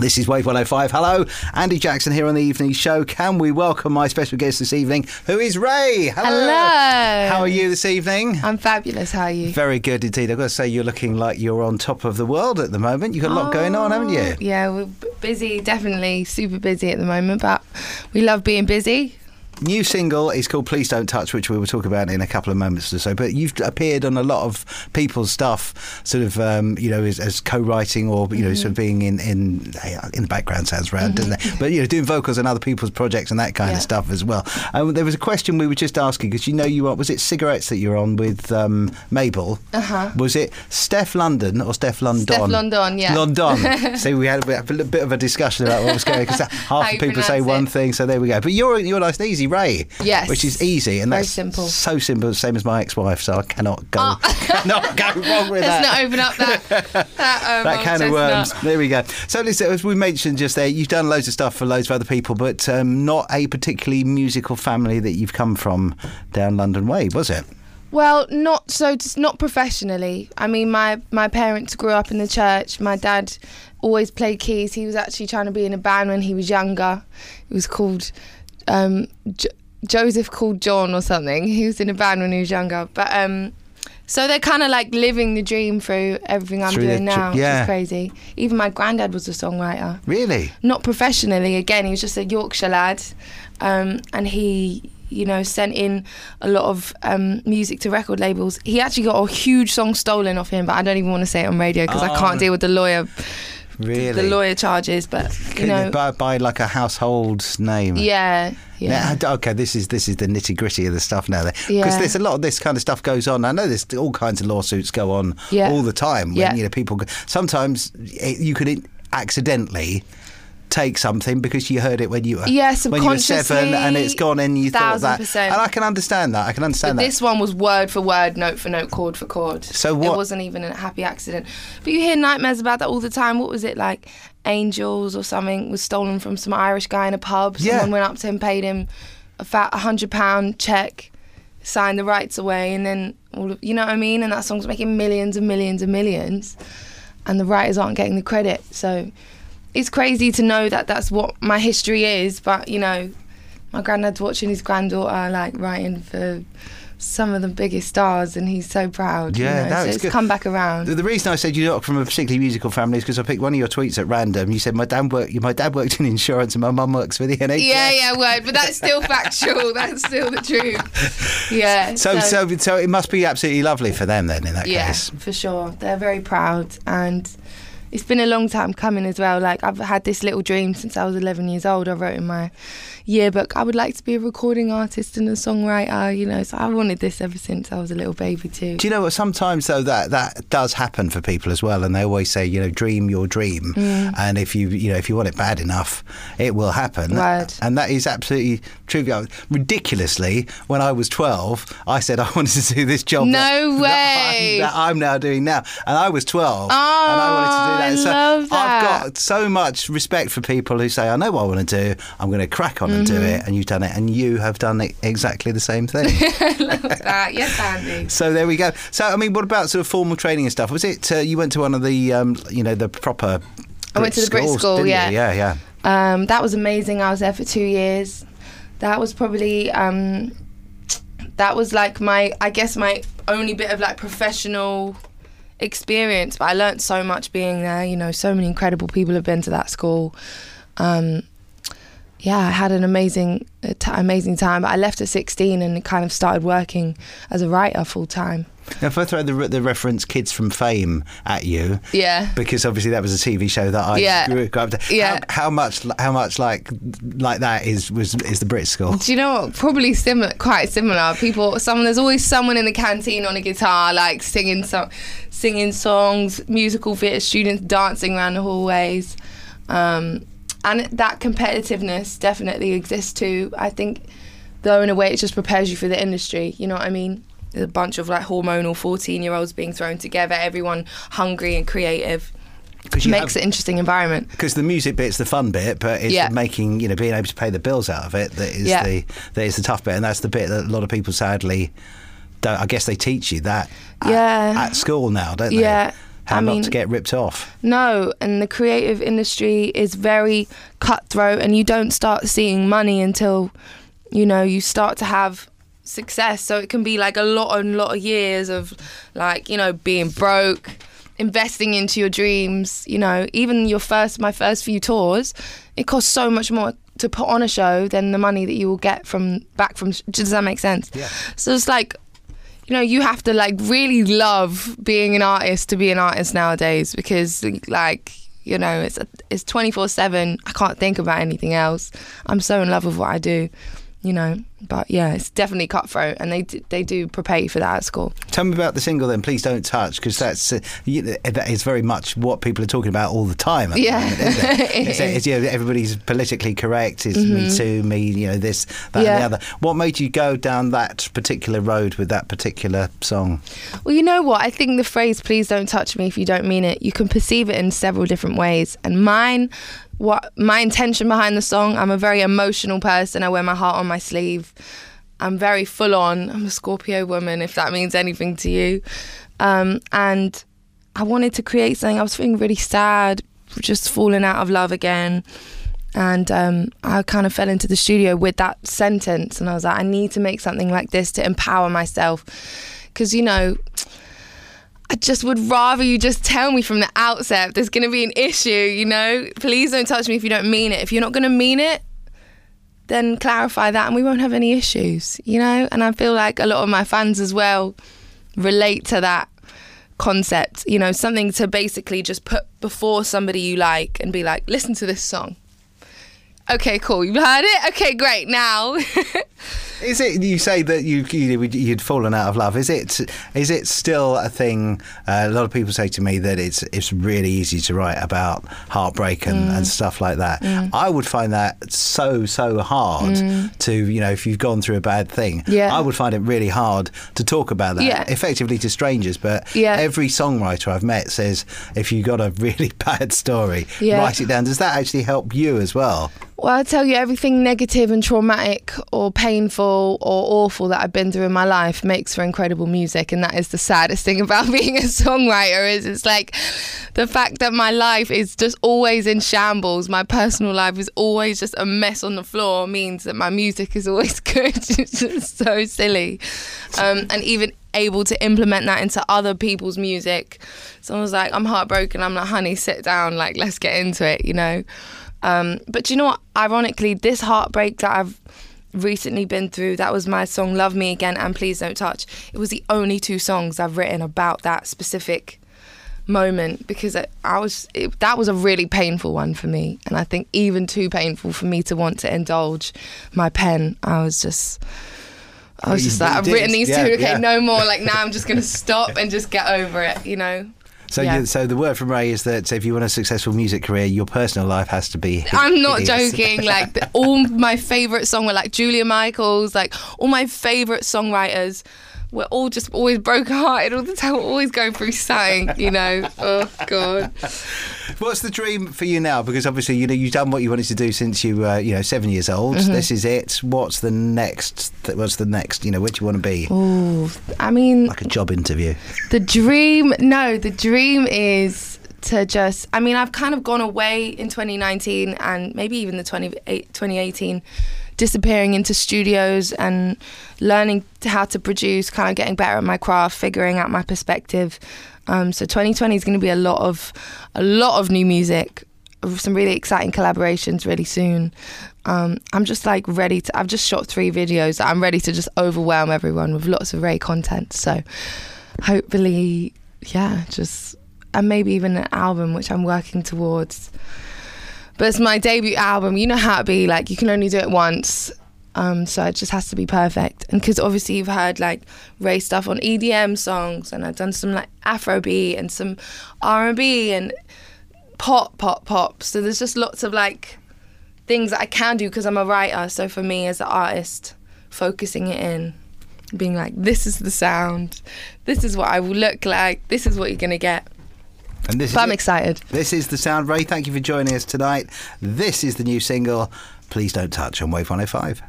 This is Wave 105. Hello, Andy Jackson here on the evening show. Can we welcome my special guest this evening, who is Raye? Hello. How are you this evening? I'm fabulous. How are you? Very good indeed. I've got to say, you're looking like you're on top of the world at the moment. You've got a lot going on, haven't you? Oh, Yeah, we're busy, definitely super busy at the moment, but we love being busy. New single is called Please Don't Touch, which we will talk about in a couple of moments or so. But you've appeared on a lot of people's stuff, sort of, um, you know, as, as co-writing or you know, sort of being in in in the background sounds rad, doesn't it? But you know, doing vocals on other people's projects and that kind Yeah. of stuff as well. Um, there was a question we were just asking because you know you are was it cigarettes that you're on with um, Mabel? Uh-huh. Was it Stefflon Don or Steph London? Stefflon Don, yeah. London. so we had a bit, a bit of a discussion about what was going because half the people say pronounce one it. thing, so there we go. But you're you're nice and easy, Raye. Yes. Which is easy and Very that's simple. so simple, same as my ex-wife. So I cannot go, cannot go wrong with that. Let's that. not open up that that, um, that can of worms. chestnut. There we go. So, listen, as we mentioned just there, you've done loads of stuff for loads of other people, but um, not a particularly musical family that you've come from down London Way, was it? Well, not so, not professionally. I mean, my my parents grew up in the church. My dad always played keys. He was actually trying to be in a band when he was younger. It was called um, J- Joseph called John or something. He was in a band when he was younger. But um, so they're kind of like living the dream through everything I'm Through doing tr- now, yeah. which is crazy. Even my granddad was a songwriter Really? not professionally again he was just a yorkshire lad um, and he you know sent in a lot of um, music to record labels he actually got a huge song stolen off him but i don't even want to say it on radio because i Oh. can't deal with the lawyer Really? the lawyer charges but you know by, by like a household name. yeah yeah Now, okay, this is this is the nitty gritty of the stuff now. Because Yeah. there's a lot of this kind of stuff goes on. I know there's all kinds of lawsuits go on Yeah. all the time. When, Yeah. you know, people sometimes you could accidentally take something because you heard it when you were Yeah, when you were seven and it's gone and you thought that. percent. And I can understand that. I can but understand that. this one was word for word, note for note, chord for chord. So what- It wasn't even a happy accident. But you hear nightmares about that all the time. What was it like? Angels or something was stolen from some Irish guy in a pub. Yeah. Someone went up to him, paid him a fat hundred pound check, signed the rights away, and then all of you know what I mean. And that song's making millions and millions and millions, and the writers aren't getting the credit. So it's crazy to know that that's what my history is. But you know, my granddad's watching his granddaughter like writing for some of the biggest stars, and he's so proud. you Yeah, know, no, so it's come back around. The, the reason I said you're not from a particularly musical family is because I picked one of your tweets at random. You said my dad worked. My dad worked in insurance, and my mum works for the NHS. yeah, yeah, word, but that's still factual. That's still the truth. Yeah. So, so, so it must be absolutely lovely for them then. In that yeah, case, yeah, for sure. They're very proud, and it's been a long time coming as well. Like I've had this little dream since I was 11 years old. I wrote in my yearbook, I would like to be a recording artist and a songwriter. You know, so I wanted this ever since I was a little baby too. Do you know what? Sometimes though that that does happen for people as well, and they always say, you know, dream your dream, Mm. and if you you know if you want it bad enough, it will happen. Word. And that is absolutely true. Ridiculously, when I was twelve, I said I wanted to do this job. No that, that way. I'm, that I'm now doing now, and I was twelve, and I wanted to do that. I so love I've got so much respect for people who say, I know what I want to do. I'm going to crack on and Mm-hmm. do it, and you've done it, and you have done it exactly the same thing. Love that. Yes, Andy. So there we go. So I mean, what about sort of formal training and stuff? Was it uh, you went to one of the um, you know the proper? I went to the Brit School, didn't you? yeah. yeah, yeah. Um, that was amazing. I was there for two years. That was probably um, that was like my I guess my only bit of like professional experience. But I learnt so much being there. You know, so many incredible people have been to that school. Um, yeah, I had an amazing, a t- amazing time. But I left at 16 and kind of started working as a writer full time. Now, if I throw the, the reference "Kids from Fame" at you, Yeah. because obviously that was a TV show that I Yeah. grew up to. Yeah. How, how much? How much like like that is was is the Brit School? Do you know what? Probably similar, quite similar. People, someone, there's always someone in the canteen on a guitar, like singing some, singing songs, musical theatre students dancing around the hallways, um, and that competitiveness definitely exists too. I think, though, in a way, it just prepares you for the industry. You know what I mean? There's a bunch of like hormonal 14 year olds being thrown together, everyone hungry and creative. Because you Makes have, it interesting environment. because the music bit's the fun bit, but it's Yeah. making you know being able to pay the bills out of it that is Yeah. the that is the tough bit, and that's the bit that a lot of people sadly don't. I guess they teach you that at, Yeah. at school now, don't they? Yeah. How I not mean- to get ripped off. No, and the creative industry is very cutthroat, and you don't start seeing money until you know you start to have success. So it can be like a lot and lot of years of like you know being broke, investing into your dreams. You know, even your first my first few tours, it costs so much more to put on a show than the money that you will get from back from. Does that make sense? Yeah. So it's like you know, you have to like really love being an artist to be an artist nowadays because like you know it's it's 24/7 I can't think about anything else. I'm so in love with what I do you know but yeah it's definitely cutthroat and they do, they do prepare you for that at school Tell me about the single then, please don't touch, because that's uh, you that is very much what people are talking about all the time. at the Yeah. moment, it? It it's, it's, you know, everybody's politically correct. It's me too, me, you know, this, that, Yeah. and the other. What made you go down that particular road with that particular song? Well, you know what? I think the phrase "please don't touch me if you don't mean it." You can perceive it in several different ways, and mine, what my intention behind the song. I'm a very emotional person. I wear my heart on my sleeve. I'm very full on. I'm a Scorpio woman, if that means anything to you. Um, and I wanted to create something. I was feeling really sad, just falling out of love again. And um, I kind of fell into the studio with that sentence, and I was like, I need to make something like this to empower myself. Because, you know, I just would rather you just tell me from the outset there's going to be an issue, you know? Please don't touch me if you don't mean it. If you're not going to mean it, then clarify that and we won't have any issues, you know? And I feel like a lot of my fans as well relate to that concept, you know, something to basically just put before somebody you like and be like, listen to this song. Okay, cool. You've heard it? Okay, great. Now. Is it you say that you, you you'd fallen out of love? Is it is it still a thing? Uh, a lot of people say to me that it's it's really easy to write about heartbreak and, Mm. and stuff like that. I would find that so so hard to you know if you've gone through a bad thing. Mm. Yeah. I would find it really hard to talk about that Yeah. effectively to strangers. But Yeah. every songwriter I've met says if you've got a really bad story, Yeah. write it down. Does that actually help you as well? Well, I tell you, everything negative and traumatic or painful or awful that I've been through in my life makes for incredible music, and that is the saddest thing about being a songwriter. Is it's like the fact that my life is just always in shambles. My personal life is always just a mess on the floor. Means that my music is always good. it's just so silly, um, and even able to implement that into other people's music. Someone's like, "I'm heartbroken." I'm like, "Honey, sit down. Like, let's get into it." You know. Um, but you know what? Ironically, this heartbreak that I've recently been through, that was my song Love Me Again and Please Don't Touch. It was the only two songs I've written about that specific moment because I, I was it, that was a really painful one for me and I think even too painful for me to want to indulge my pen. I was just I was just like I've written these Yeah, two okay yeah. no more like now I'm just going to stop and just get over it, you know. So, Yeah. you, so the word from Raye is that if you want a successful music career, your personal life has to be. I'm not joking. Like the, all my favorite song were like Julia Michaels, like all my favorite songwriters were all just always broken hearted all the time, We're always going through something, you know. Oh god. What's the dream for you now? Because obviously, you know, you've done what you wanted to do since you were, you know, seven years old. Mm-hmm. This is it. What's the next? th- What's the next? You know, where do you want to be? Oh, I mean, Like a job interview. the dream. No, the dream is to just. I mean, I've kind of gone away in 2019 and maybe even the 20, 2018, disappearing into studios and learning how to produce, kind of getting better at my craft, figuring out my perspective. Um, so 2020 is going to be a lot of a lot of new music, some really exciting collaborations really soon. Um, I'm just like ready to. I've just shot three videos. I'm ready to just overwhelm everyone with lots of Raye content. So hopefully, yeah, just and maybe even an album which I'm working towards. But it's my debut album. You know how it be. Like you can only do it once. Um, so it just has to be perfect. And because obviously you've heard like Raye stuff on EDM songs, and I've done some like Afrobeat and some R and B and pop, pop, pop. So there's just lots of like things that I can do because I'm a writer. So for me as an artist, focusing it in, being like, this is the sound, this is what I will look like, this is what you're gonna get. And this But is I'm it. excited. This is the sound. Raye, thank you for joining us tonight. This is the new single. Please don't touch on Wave 105.